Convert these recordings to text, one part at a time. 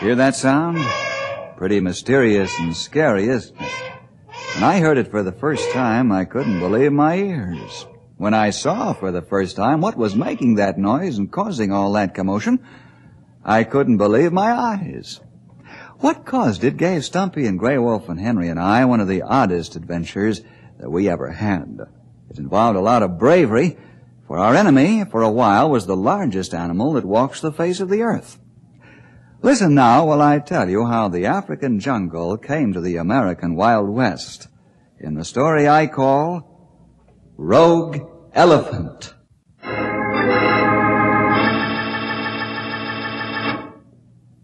Hear that sound? Pretty mysterious and scary, isn't it? When I heard it for the first time, I couldn't believe my ears. When I saw for the first time what was making that noise and causing all that commotion, I couldn't believe my eyes. What caused it gave Stumpy and Grey Wolf and Henry and I one of the oddest adventures that we ever had. It involved a lot of bravery, for our enemy, for a while, was the largest animal that walks the face of the earth. Listen now while I tell you how the African jungle came to the American Wild West in the story I call Rogue Elephant.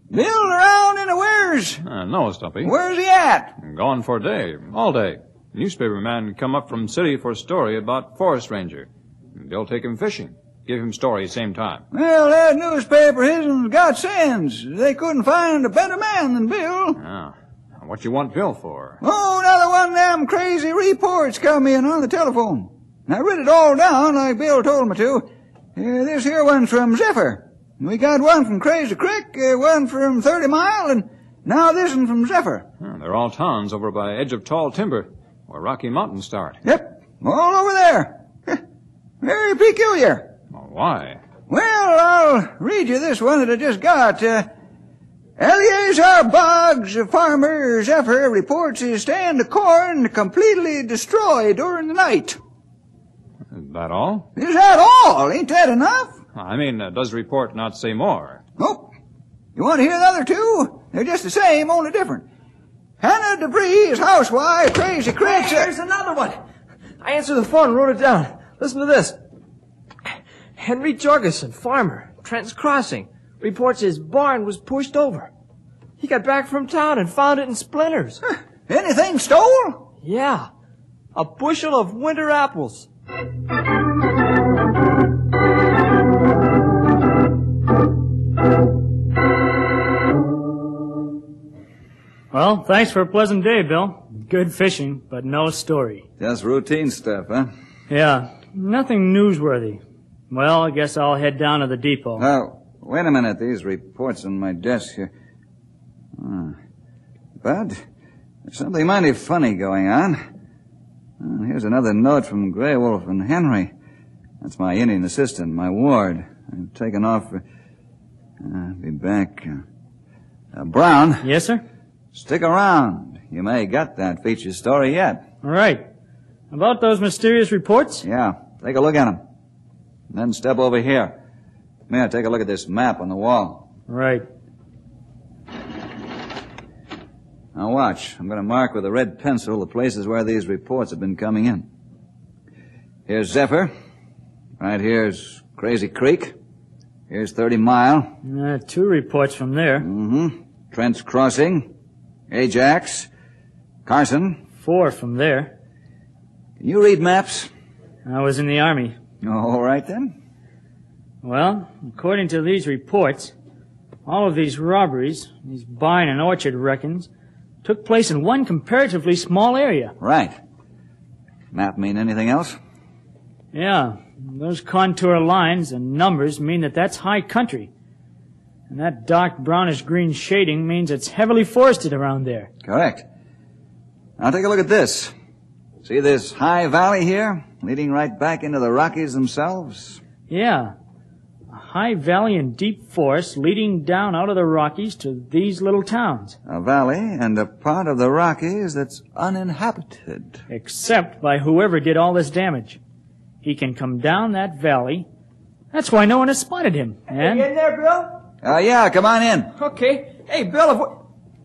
Bill around in the where's? Uh, no, Stumpy. Where's he at? Gone for a day. All day. Newspaper man come up from city for a story about forest ranger. They'll take him fishing. Give him story same time. Well, that newspaper hisn's got sense. They couldn't find a better man than Bill. Ah. What you want Bill for? Oh, another one of them crazy reports come in on the telephone. I read it all down like Bill told me to. Uh, this here one's from Zephyr. We got one from Crazy Creek, uh, one from Thirty Mile, and now this one from Zephyr. Ah, they're all towns over by edge of tall timber, where Rocky Mountains start. Yep, all over there. Very peculiar. Well, why? Well, I'll read you this one that I just got. Uh, Eleazar Boggs, a farmer, Zephyr, reports his stand of corn completely destroyed during the night. Is that all? Is that all? Ain't that enough? I mean, uh, does report not say more? Nope. You want to hear the other two? They're just the same, only different. Hannah Debris is housewife, Crazy Creek. Hey, here's another one. I answered the phone and wrote it down. Listen to this. Henry Jorgensen, farmer, Trent's Crossing, reports his barn was pushed over. He got back from town and found it in splinters. Anything stole? Yeah. A bushel of winter apples. Well, thanks for a pleasant day, Bill. Good fishing, but no story. Just routine stuff, huh? Yeah, nothing newsworthy. Well, I guess I'll head down to the depot. Oh, wait a minute. These reports on my desk here. But there's something mighty funny going on. Oh, here's another note from Grey Wolf and Henry. That's my Indian assistant, my ward. I've taken off. For... I'll be back. Uh, uh, Brown. Yes, sir? Stick around. You may get that feature story yet. All right. About those mysterious reports? Yeah. Take a look at them. Then step over here. Come here, take a look at this map on the wall. Right. Now watch. I'm going to mark with a red pencil the places where these reports have been coming in. Here's Zephyr. Right here's Crazy Creek. Here's 30 Mile. Uh, two reports from there. Mm-hmm. Trent's Crossing. Ajax. Carson. Four from there. Can you read maps? I was in the Army. All right then. Well, according to these reports, all of these robberies, these vine and orchard wreckings, took place in one comparatively small area. Right. Map mean anything else? Yeah. Those contour lines and numbers mean that that's high country. And that dark brownish green shading means it's heavily forested around there. Correct. Now take a look at this. See this high valley here, leading right back into the Rockies themselves? Yeah. A high valley and deep forest leading down out of the Rockies to these little towns. A valley and a part of the Rockies that's uninhabited. Except by whoever did all this damage. He can come down that valley. That's why no one has spotted him. And You in there, Bill? Uh, yeah, come on in. Okay. Hey, Bill, if we...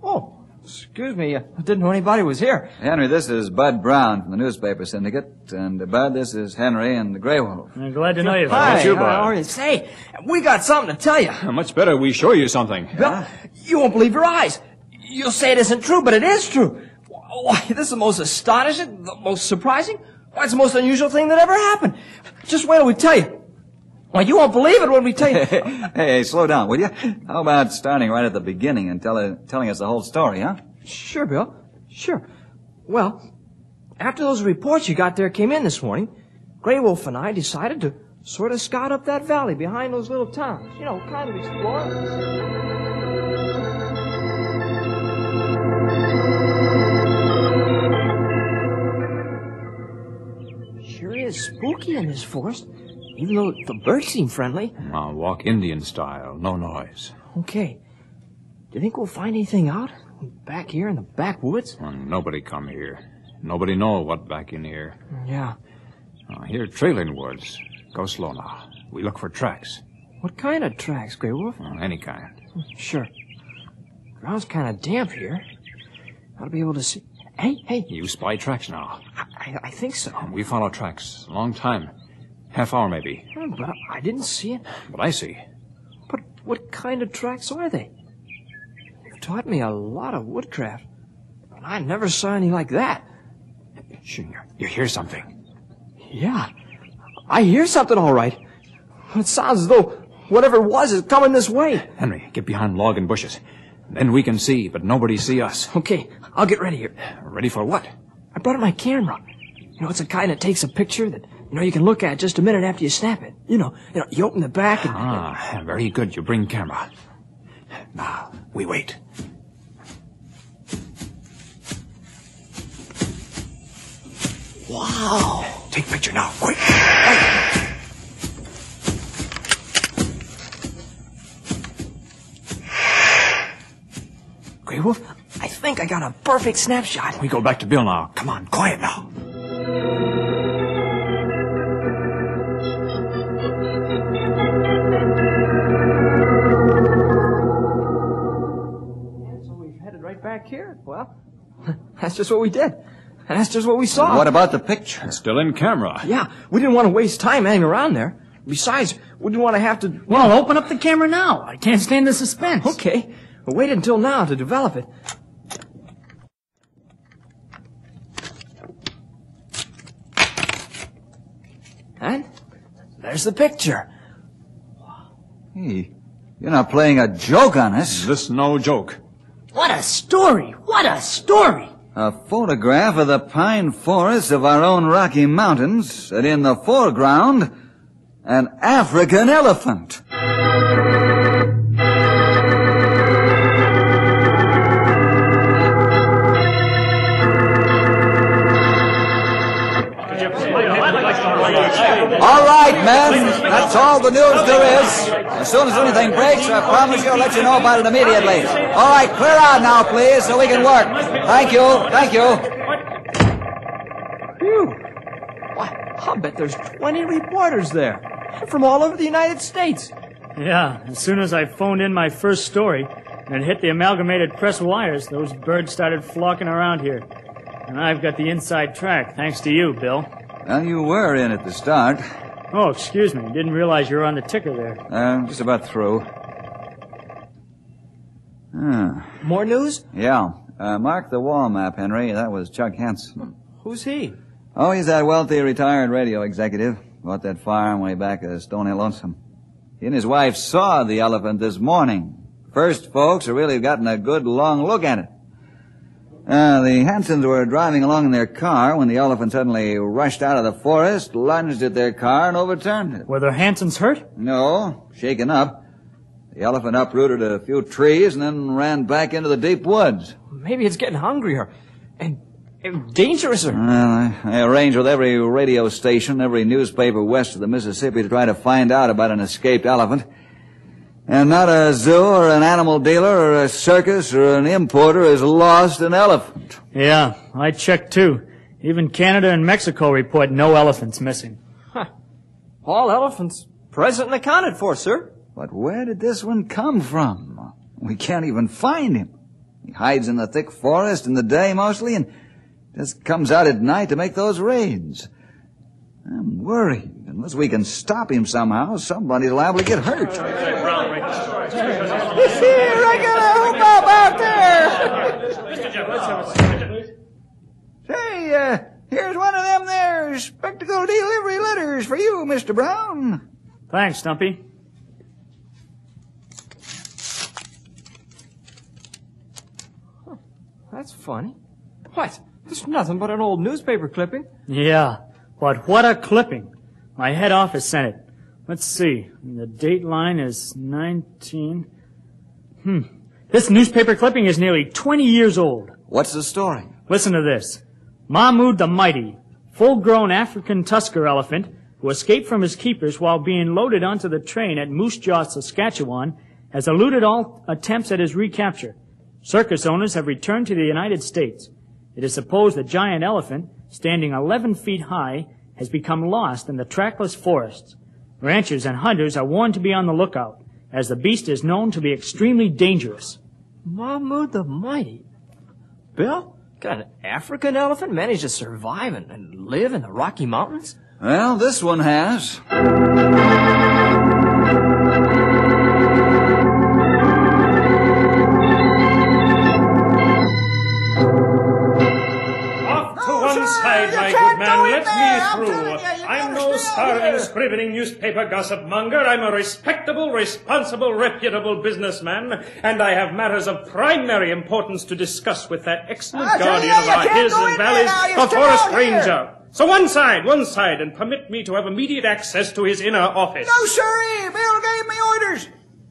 Oh, Excuse me, I didn't know anybody was here. Henry, this is Bud Brown from the newspaper syndicate. And uh, Bud, this is Henry and the Grey Wolf. I'm glad to know you. Hi, about you, how Bud? are you? Say, we got something to tell you. Much better we show you something. Bill, you won't believe your eyes. You'll say it isn't true, but it is true. Why, this is the most astonishing, the most surprising, why, it's the most unusual thing that ever happened. Just wait till we tell you. Why, you won't believe it when we tell you. hey, hey, slow down, will you? How about starting right at the beginning and tell, telling us the whole story, huh? Sure, Bill. Sure. Well, after those reports you got there came in this morning, Grey Wolf and I decided to sort of scout up that valley behind those little towns. You know, kind of explore. Sure is spooky in this forest, even though the birds seem friendly. I'll walk Indian style, no noise. Okay. Do you think we'll find anything out? Back here in the backwoods? Well, nobody come here. Nobody know what back in here. Yeah. Uh, here, trailing woods. Go slow now. We look for tracks. What kind of tracks, Grey Wolf? Any kind. Sure. Ground's kind of damp here. Ought to be able to see. Hey, hey, You spy tracks now. I, I think so. We follow tracks. A long time. Half hour maybe. But I didn't see it. But I see. But what kind of tracks are they? You've taught me a lot of woodcraft. But I never saw any like that. You- you hear something. Yeah. I hear something all right. It sounds as though whatever it was is coming this way. Henry, get behind log and bushes. Then we can see, but nobody see us. Okay, I'll get ready here. Ready for what? I brought my camera. You know, it's a kind that takes a picture that, you know, you can look at just a minute after you snap it. You know, you know, you open the back and... Ah, very good. You bring camera. Now, we wait. Wow! Take picture now, quick. Grey Wolf, I think I got a perfect snapshot. We go back to Bill now. Come on, quiet now. That's just what we did. And that's just what we saw. What about the picture? It's Still in camera. Yeah, we didn't want to waste time hanging around there. Besides, we didn't want to have to... Well, open up the camera now. I can't stand the suspense. Okay, we waited until now to develop it. And there's the picture. Hey, you're not playing a joke on us. This no joke. What a story! What a story! A photograph of the pine forests of our own Rocky Mountains, and in the foreground, an African elephant. All right, men. That's all the news there is. As soon as anything breaks, I promise you I'll let you know about it immediately. All right, clear out now, please, so we can work. Thank you. Thank you. Phew. Why, I'll bet there's 20 reporters there. From all over the United States. Yeah, as soon as I phoned in my first story and hit the amalgamated press wires, those birds started flocking around here. And I've got the inside track, thanks to you, Bill. Well, you were in at the start. Oh, excuse me. Didn't realize you were on the ticker there. Uh, just about through. Ah, More news? yeah. Uh, mark the wall map, Henry. That was Chuck Hanson. Who's he? Oh, he's that wealthy retired radio executive. Bought that farm way back at Stony Lonesome. He and his wife saw the elephant this morning. First folks have really gotten a good long look at it. Uh, the Hansons were driving along in their car when the elephant suddenly rushed out of the forest, lunged at their car, and overturned it. Were the Hansons hurt? No, shaken up. The elephant uprooted a few trees and then ran back into the deep woods. Maybe it's getting hungrier. And, and dangerouser. Well, I, I arranged with every radio station, every newspaper west of the Mississippi to try to find out about an escaped elephant. And not a zoo or an animal dealer or a circus or an importer has lost an elephant. Yeah, I checked too. Even Canada and Mexico report no elephants missing. All elephants present and accounted for, sir. But where did this one come from? We can't even find him. He hides in the thick forest in the day mostly and just comes out at night to make those raids. I'm worried. Unless we can stop him somehow, somebody's liable to get hurt. Say, uh, here's one of them there spectacle delivery letters for you, Mr. Brown. Thanks, Stumpy. That's funny. What? It's nothing but an old newspaper clipping. Yeah, but what a clipping. My head office sent it. Let's see. The date line is 19. Hmm. This newspaper clipping is nearly 20 years old. What's the story? Listen to this. Mahmud the Mighty, full-grown African tusker elephant who escaped from his keepers while being loaded onto the train at Moose Jaw, Saskatchewan, has eluded all attempts at his recapture. Circus owners have returned to the United States. It is supposed the giant elephant, standing 11 feet high, has become lost in the trackless forests. Ranchers and hunters are warned to be on the lookout, as the beast is known to be extremely dangerous. Mahmud the Mighty. Bill, can an African elephant manage to survive and, and live in the Rocky Mountains? Well, this one has. Let me through. I'm no starving, scribbling newspaper gossip monger. I'm a respectable, responsible, reputable businessman, and I have matters of primary importance to discuss with that excellent guardian of our hills and valleys, a forest ranger. So one side, one side, and permit me to have immediate access to his inner office. No, sirree. Bill gave me orders.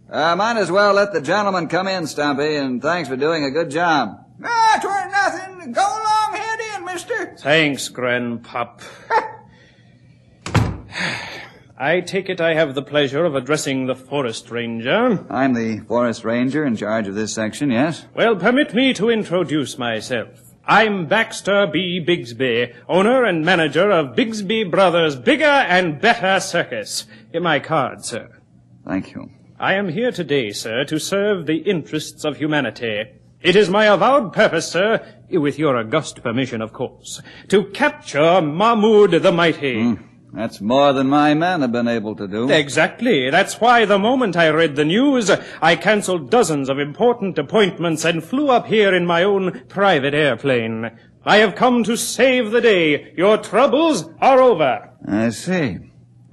Uh, might as well let the gentleman come in, Stumpy, and thanks for doing a good job. Ah, twere nothing. Go along head in, mister. Thanks, Grandpop. I take it I have the pleasure of addressing the forest ranger. I'm the forest ranger in charge of this section, yes? Well, permit me to introduce myself. I'm Baxter B. Bigsby, owner and manager of Bigsby Brothers Bigger and Better Circus. In my card, sir. Thank you. I am here today, sir, to serve the interests of humanity. It is my avowed purpose, sir, with your august permission, of course, to capture Mahmud the Mighty. Hmm. That's more than my men have been able to do. Exactly. That's why the moment I read the news, I cancelled dozens of important appointments and flew up here in my own private airplane. I have come to save the day. Your troubles are over. I see.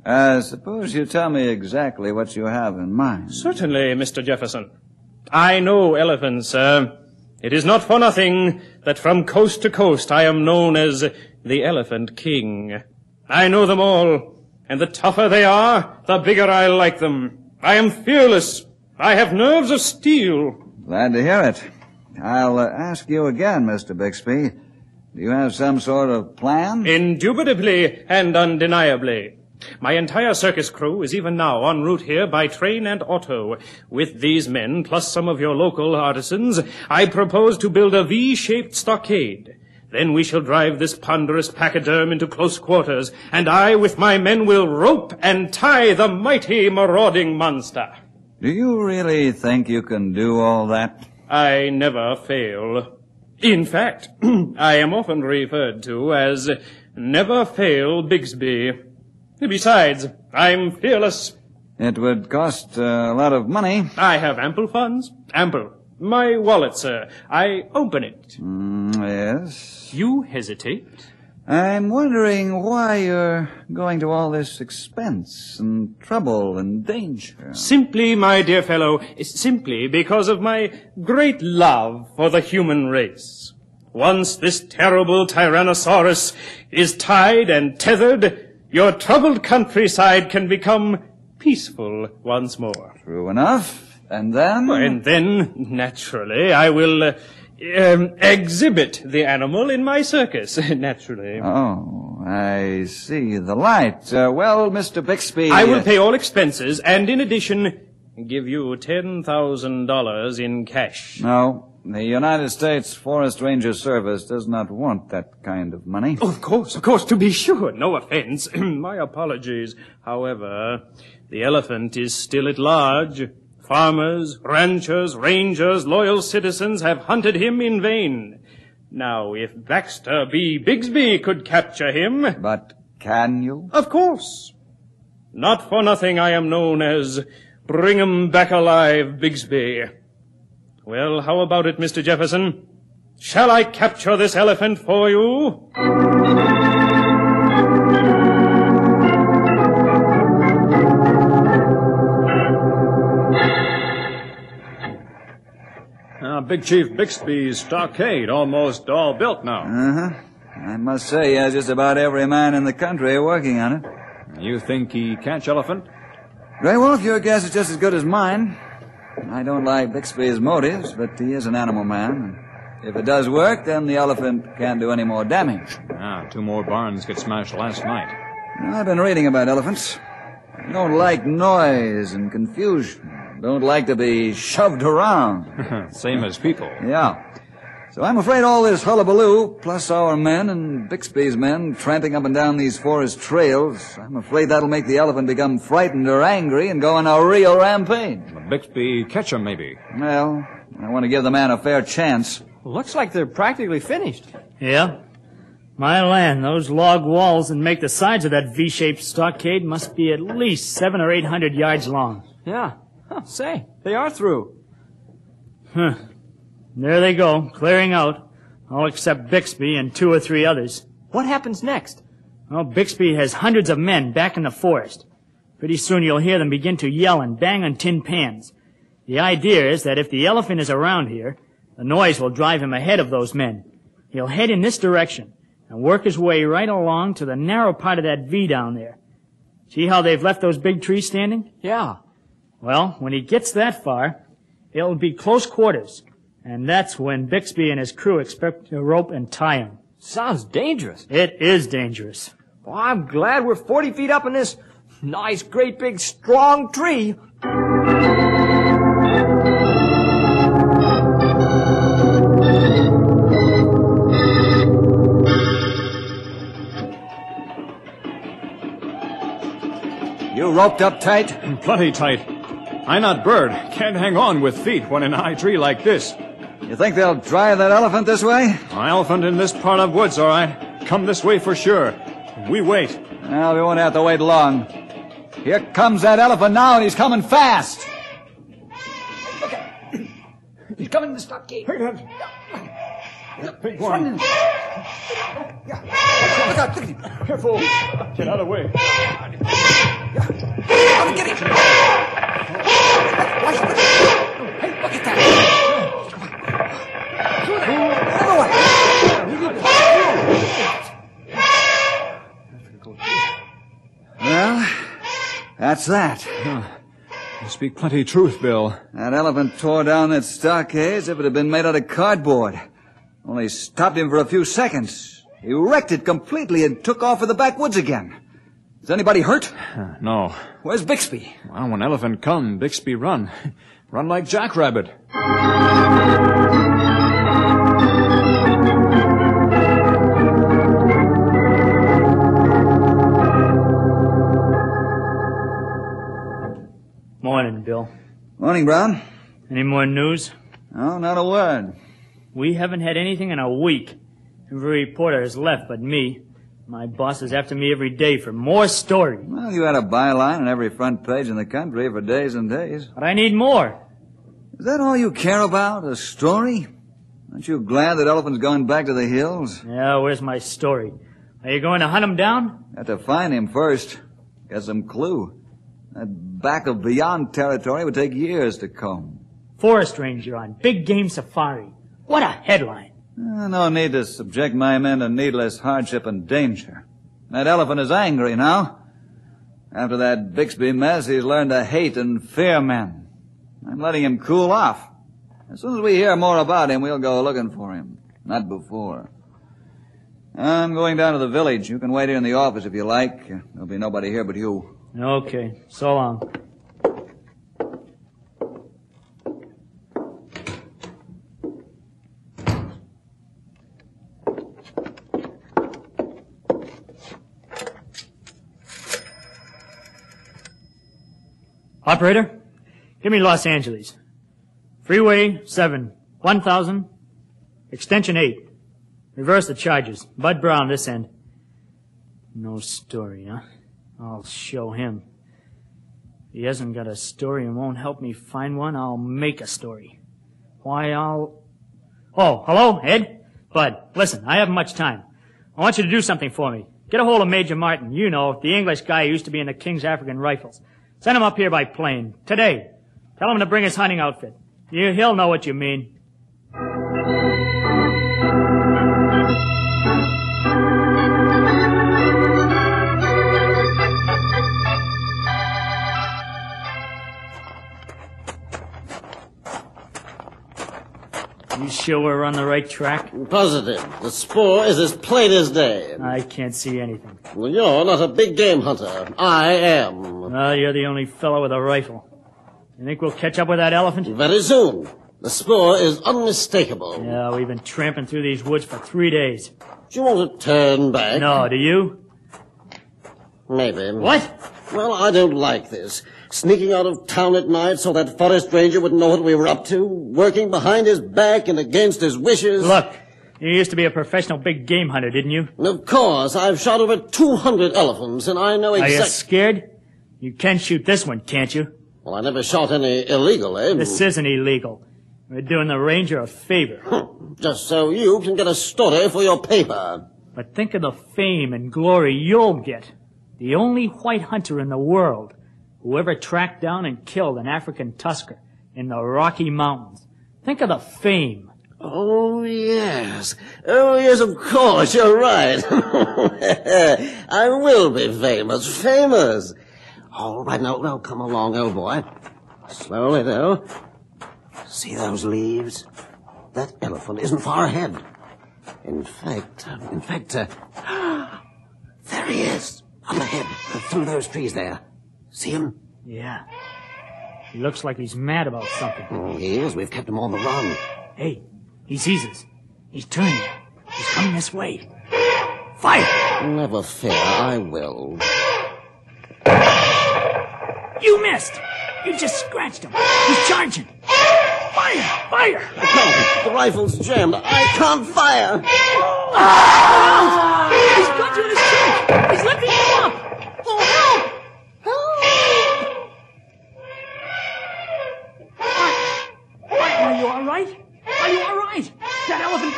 Uh, suppose you tell me exactly what you have in mind. Certainly, Mr. Jefferson. I know elephants, sir. It is not for nothing that from coast to coast I am known as the Elephant King. I know them all, and the tougher they are, the bigger I like them. I am fearless. I have nerves of steel. Glad to hear it. I'll uh, ask you again, Mr. Bixby. Do you have some sort of plan? Indubitably and undeniably. My entire circus crew is even now en route here by train and auto. With these men, plus some of your local artisans, I propose to build a V-shaped stockade. Then we shall drive this ponderous pachyderm into close quarters, and I with my men will rope and tie the mighty marauding monster. Do you really think you can do all that? I never fail. In fact, I am often referred to as Never Fail Bigsby. Besides, I'm fearless. It would cost uh, a lot of money. I have ample funds. Ample. My wallet, sir. I open it. Mm, yes. You hesitate? I'm wondering why you're going to all this expense and trouble and danger. Simply, my dear fellow, simply because of my great love for the human race. Once this terrible Tyrannosaurus is tied and tethered, your troubled countryside can become peaceful once more. True enough. And then? And then, naturally, I will uh, um, exhibit the animal in my circus, naturally. Oh, I see the light. Uh, well, Mr. Bixby. I will uh, pay all expenses and, in addition, give you $10,000 in cash. No. The United States Forest Ranger Service does not want that kind of money. Of course, of course, to be sure. No offense. My apologies. However, the elephant is still at large. Farmers, ranchers, rangers, loyal citizens have hunted him in vain. Now, if Baxter B. Bigsby could capture him, But can you? of course. Not for nothing I am known as Bring 'em Back Alive Bigsby. Well, how about it, Mr. Jefferson? Shall I capture this elephant for you? Uh, Big Chief Bixby's stockade almost all built now. Uh-huh. I must say, he has just about every man in the country working on it. You think he catch elephant? Grey Wolf, your guess is just as good as mine. I don't like Bixby's motives, but he is an animal man. If it does work, then the elephant can't do any more damage. Ah, two more barns get smashed last night. I've been reading about elephants. They don't like noise and confusion. Don't like to be shoved around. Same as people. Yeah. So I'm afraid all this hullabaloo, plus our men and Bixby's men tramping up and down these forest trails, I'm afraid that'll make the elephant become frightened or angry and go on a real rampage. Bixby catch him, maybe. Well, I want to give the man a fair chance. Looks like they're practically finished. Yeah. My land, those log walls that make the sides of that V-shaped stockade must be at least seven or eight hundred yards long. Yeah. Huh, say, they are through. Huh. There they go, clearing out. All except Bixby and two or three others. What happens next? Well, Bixby has hundreds of men back in the forest. Pretty soon you'll hear them begin to yell and bang on tin pans. The idea is that if the elephant is around here, the noise will drive him ahead of those men. He'll head in this direction and work his way right along to the narrow part of that V down there. See how they've left those big trees standing? Yeah. Well, when he gets that far, it'll be close quarters. And that's when Bixby and his crew expect to rope and tie him. Sounds dangerous. It is dangerous. Well, I'm glad we're 40 feet up in this nice, great, big, strong tree. You roped up tight? Plenty tight. I not bird. Can't hang on with feet when in a high tree like this. You think they'll drive that elephant this way? An elephant in this part of woods, all right. Come this way for sure. We wait. Well, we won't have to wait long. Here comes that elephant now, and he's coming fast. Look! He's coming to the stockade. Big one. Yeah. Look out! Get him. Careful. Get out of the way. Yeah. Oh, get him. Watch him. Hey, look at that. Well, that's that. You speak plenty truth, Bill. That elephant tore down that stockade as if it had been made out of cardboard. Only stopped him for a few seconds. He wrecked it completely and took off for the backwoods again. Is anybody hurt? No. Where's Bixby? Well, when elephant come, Bixby run. Run like jackrabbit. Morning, Bill. Morning, Brown. Any more news? Oh, not a word. We haven't had anything in a week. Every reporter has left but me. My boss is after me every day for more stories. Well, you had a byline on every front page in the country for days and days. But I need more. Is that all you care about? A story? Aren't you glad that elephant's going back to the hills? Yeah, where's my story? Are you going to hunt him down? Have to find him first. Get some clue. That back of beyond territory would take years to comb. Forest ranger on big game safari. What a headline. Uh, no need to subject my men to needless hardship and danger. That elephant is angry now. After that Bixby mess, he's learned to hate and fear men. I'm letting him cool off. As soon as we hear more about him, we'll go looking for him. Not before. I'm going down to the village. You can wait here in the office if you like. There'll be nobody here but you. Okay, so long. Operator, Give me Los Angeles. Freeway 7, 1000, extension 8. Reverse the charges. Bud Brown this end. No story, huh? I'll show him. If he hasn't got a story and won't help me find one, I'll make a story. Why, I'll... Oh, hello, Ed? Bud, listen, I haven't much time. I want you to do something for me. Get a hold of Major Martin. You know, the English guy who used to be in the King's African Rifles. Send him up here by plane. Today. Tell him to bring his hunting outfit. He'll know what you mean. You sure we're on the right track? Positive. The spoor is as plain as day. I can't see anything. Well, you're not a big game hunter. I am. Well, you're the only fellow with a rifle. You think we'll catch up with that elephant? Very soon. The spoor is unmistakable. Yeah, we've been tramping through these woods for three days. Do you want to turn back? No, do you? Maybe. What? Well, I don't like this. Sneaking out of town at night so that forest ranger wouldn't know what we were up to. Working behind his back and against his wishes. Look, you used to be a professional big game hunter, didn't you? Of course, I've shot over 200 elephants and I know exactly... Are you scared? You can shoot this one, can't you? Well, I never shot any illegally. Eh This isn't illegal. We're doing the ranger a favor. Just so you can get a story for your paper. But think of the fame and glory you'll get. The only white hunter in the world who ever tracked down and killed an African tusker in the Rocky Mountains. Think of the fame. Oh, yes. Oh, yes, of course, you're right. I will be famous, famous. All right, now, now, come along, old boy. Slowly, though. See those leaves? That elephant isn't far ahead. In fact, uh, in fact, uh, there he is, up ahead, through those trees there. See him? Yeah. He looks like he's mad about something. Oh, he is. We've kept him on the run. Hey, he sees us. He's turning. He's coming this way. Fire! Never fear, I will. You missed! You just scratched him. He's charging. Fire! Fire! I can't. The rifle's jammed. I can't fire. Ah! He's got you in his trunk! He's lifting you up! Oh, help! Help! Martin, are you all right? Are you all right? That elephant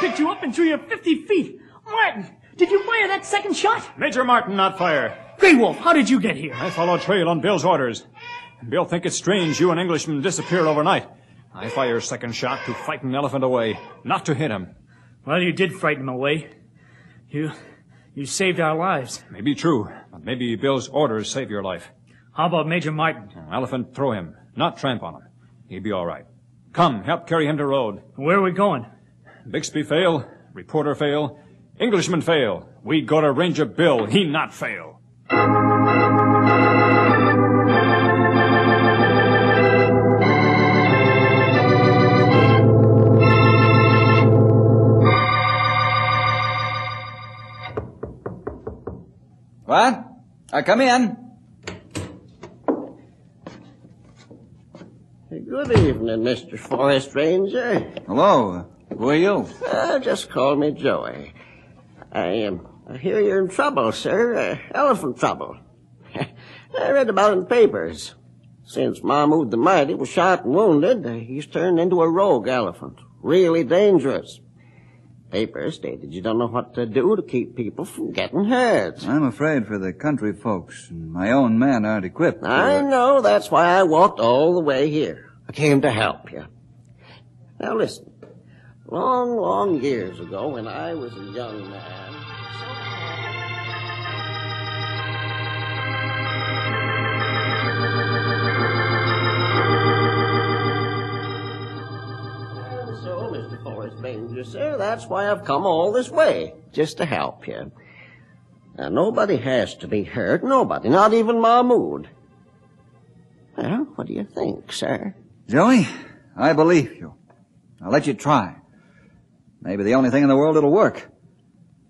picked you up and threw you 50 feet. Martin, did you fire that second shot? Major Martin, not fire. Grey Wolf, how did you get here? I followed trail on Bill's orders. Bill think it's strange you and Englishman disappeared overnight. I fire second shot to frighten elephant away, not to hit him. Well, you did frighten him away. You, you saved our lives. Maybe true, but maybe Bill's orders save your life. How about Major Martin? Elephant, throw him, not tramp on him. He'll be all right. Come, help carry him to road. Where are we going? Bixby fail, reporter fail, Englishman fail. We gotta Ranger Bill, he not fail. What? Uh, come in. Good evening, Mr. Forest Ranger. Hello. Who are you? Uh, just call me Joey. I, um, I hear you're in trouble, sir. Uh, elephant trouble. I read about it in papers. Since Mahmoud the Mighty was shot and wounded, he's turned into a rogue elephant. Really dangerous. Papers stated you don't know what to do to keep people from getting hurt. I'm afraid for the country folks. And my own men aren't equipped. I know. That's why I walked all the way here. I came to help you. Now listen. Long, long years ago, when I was a young man. So, Mr. Forest Ranger, sir, that's why I've come all this way, just to help you. Now, nobody has to be hurt, nobody, not even Mahmoud. Well, what do you think, sir? Joey, I believe you. I'll let you try. Maybe the only thing in the world that'll work.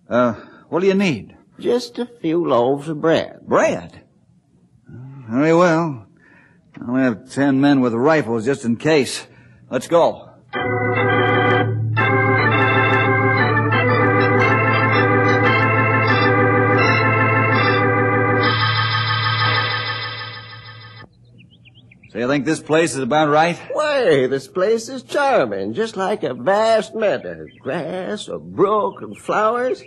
Uh, what do you need? Just a few loaves of bread. Bread. Very well. I'll have ten men with rifles just in case. Let's go. So you think this place is about right? Why, this place is charming, just like a vast meadow. Grass, a brook, and flowers.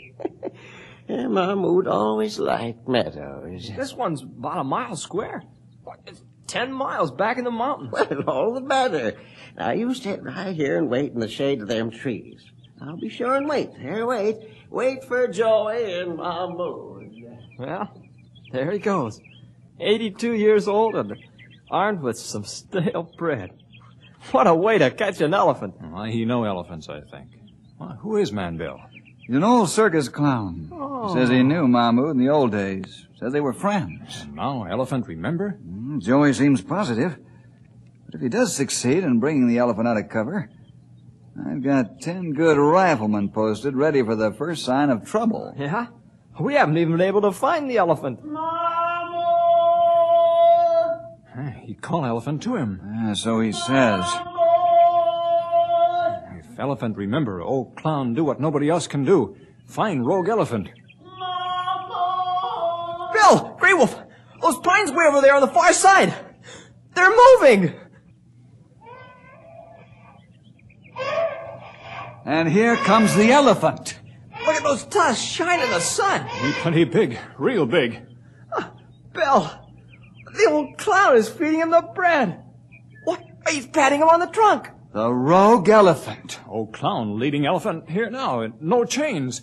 yeah, Mahmoud always liked meadows. This one's about a mile square. What, it's ten miles back in the mountains. Well, all the better. Now, you sit right here and wait in the shade of them trees. I'll be sure and wait. Here, wait. Wait for Joey and Mahmoud. Well, there he goes. 82 years old and armed with some stale bread. What a way to catch an elephant. Well, he know elephants, I think. Well, who is Man Bill? He's an old circus clown. Oh. Says he knew Mahmoud in the old days. Says they were friends. And now Elephant remember? Mm, Joey seems positive. But if he does succeed in bringing the elephant out of cover, I've got ten good riflemen posted ready for the first sign of trouble. Yeah? We haven't even been able to find the elephant. Hey, he call Elephant to him. Ah, so he says. If Elephant remember, old clown do what nobody else can do. Find rogue elephant. Bill! Grey Wolf! Those pines way over there on the far side! They're moving! And here comes the elephant. Look at those tusks shine in the sun! He plenty big, real big. Bill! The old clown is feeding him the bread! What? He's patting him on the trunk! The rogue elephant. Old clown leading elephant here now, and no chains.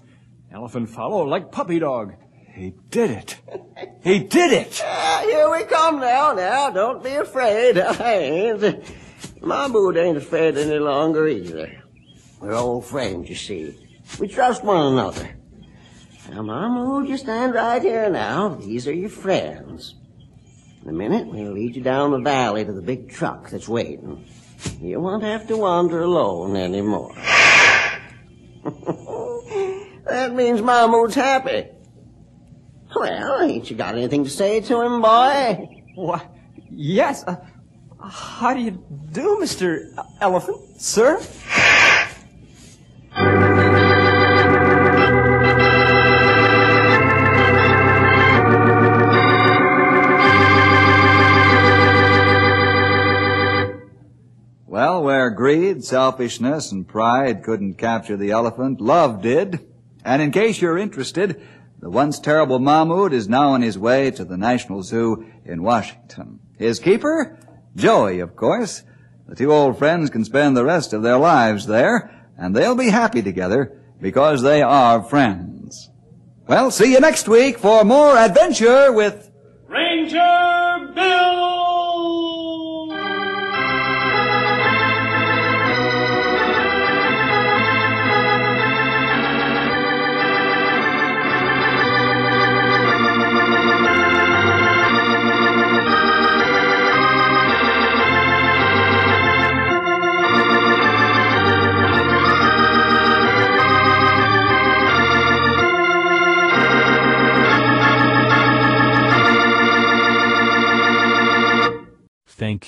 Elephant follow like puppy dog. He did it. He did it. Ah, here we come now, now. Don't be afraid. I ain't. My Mahmoud ain't afraid any longer either. We're old friends, you see. We trust one another. Now, Mahmoud, you stand right here now. These are your friends. In a minute, we'll lead you down the valley to the big truck that's waiting. You won't have to wander alone anymore. that means Mahmoud's happy. Well, ain't you got anything to say to him, boy? What? Yes. Uh, how do you do, Mr. Elephant? Sir? Where greed, selfishness, and pride couldn't capture the elephant, love did. And in case you're interested, the once terrible Mahmoud is now on his way to the National Zoo in Washington. His keeper? Joey, of course. The two old friends can spend the rest of their lives there, and they'll be happy together because they are friends. Well, see you next week for more adventure with Ranger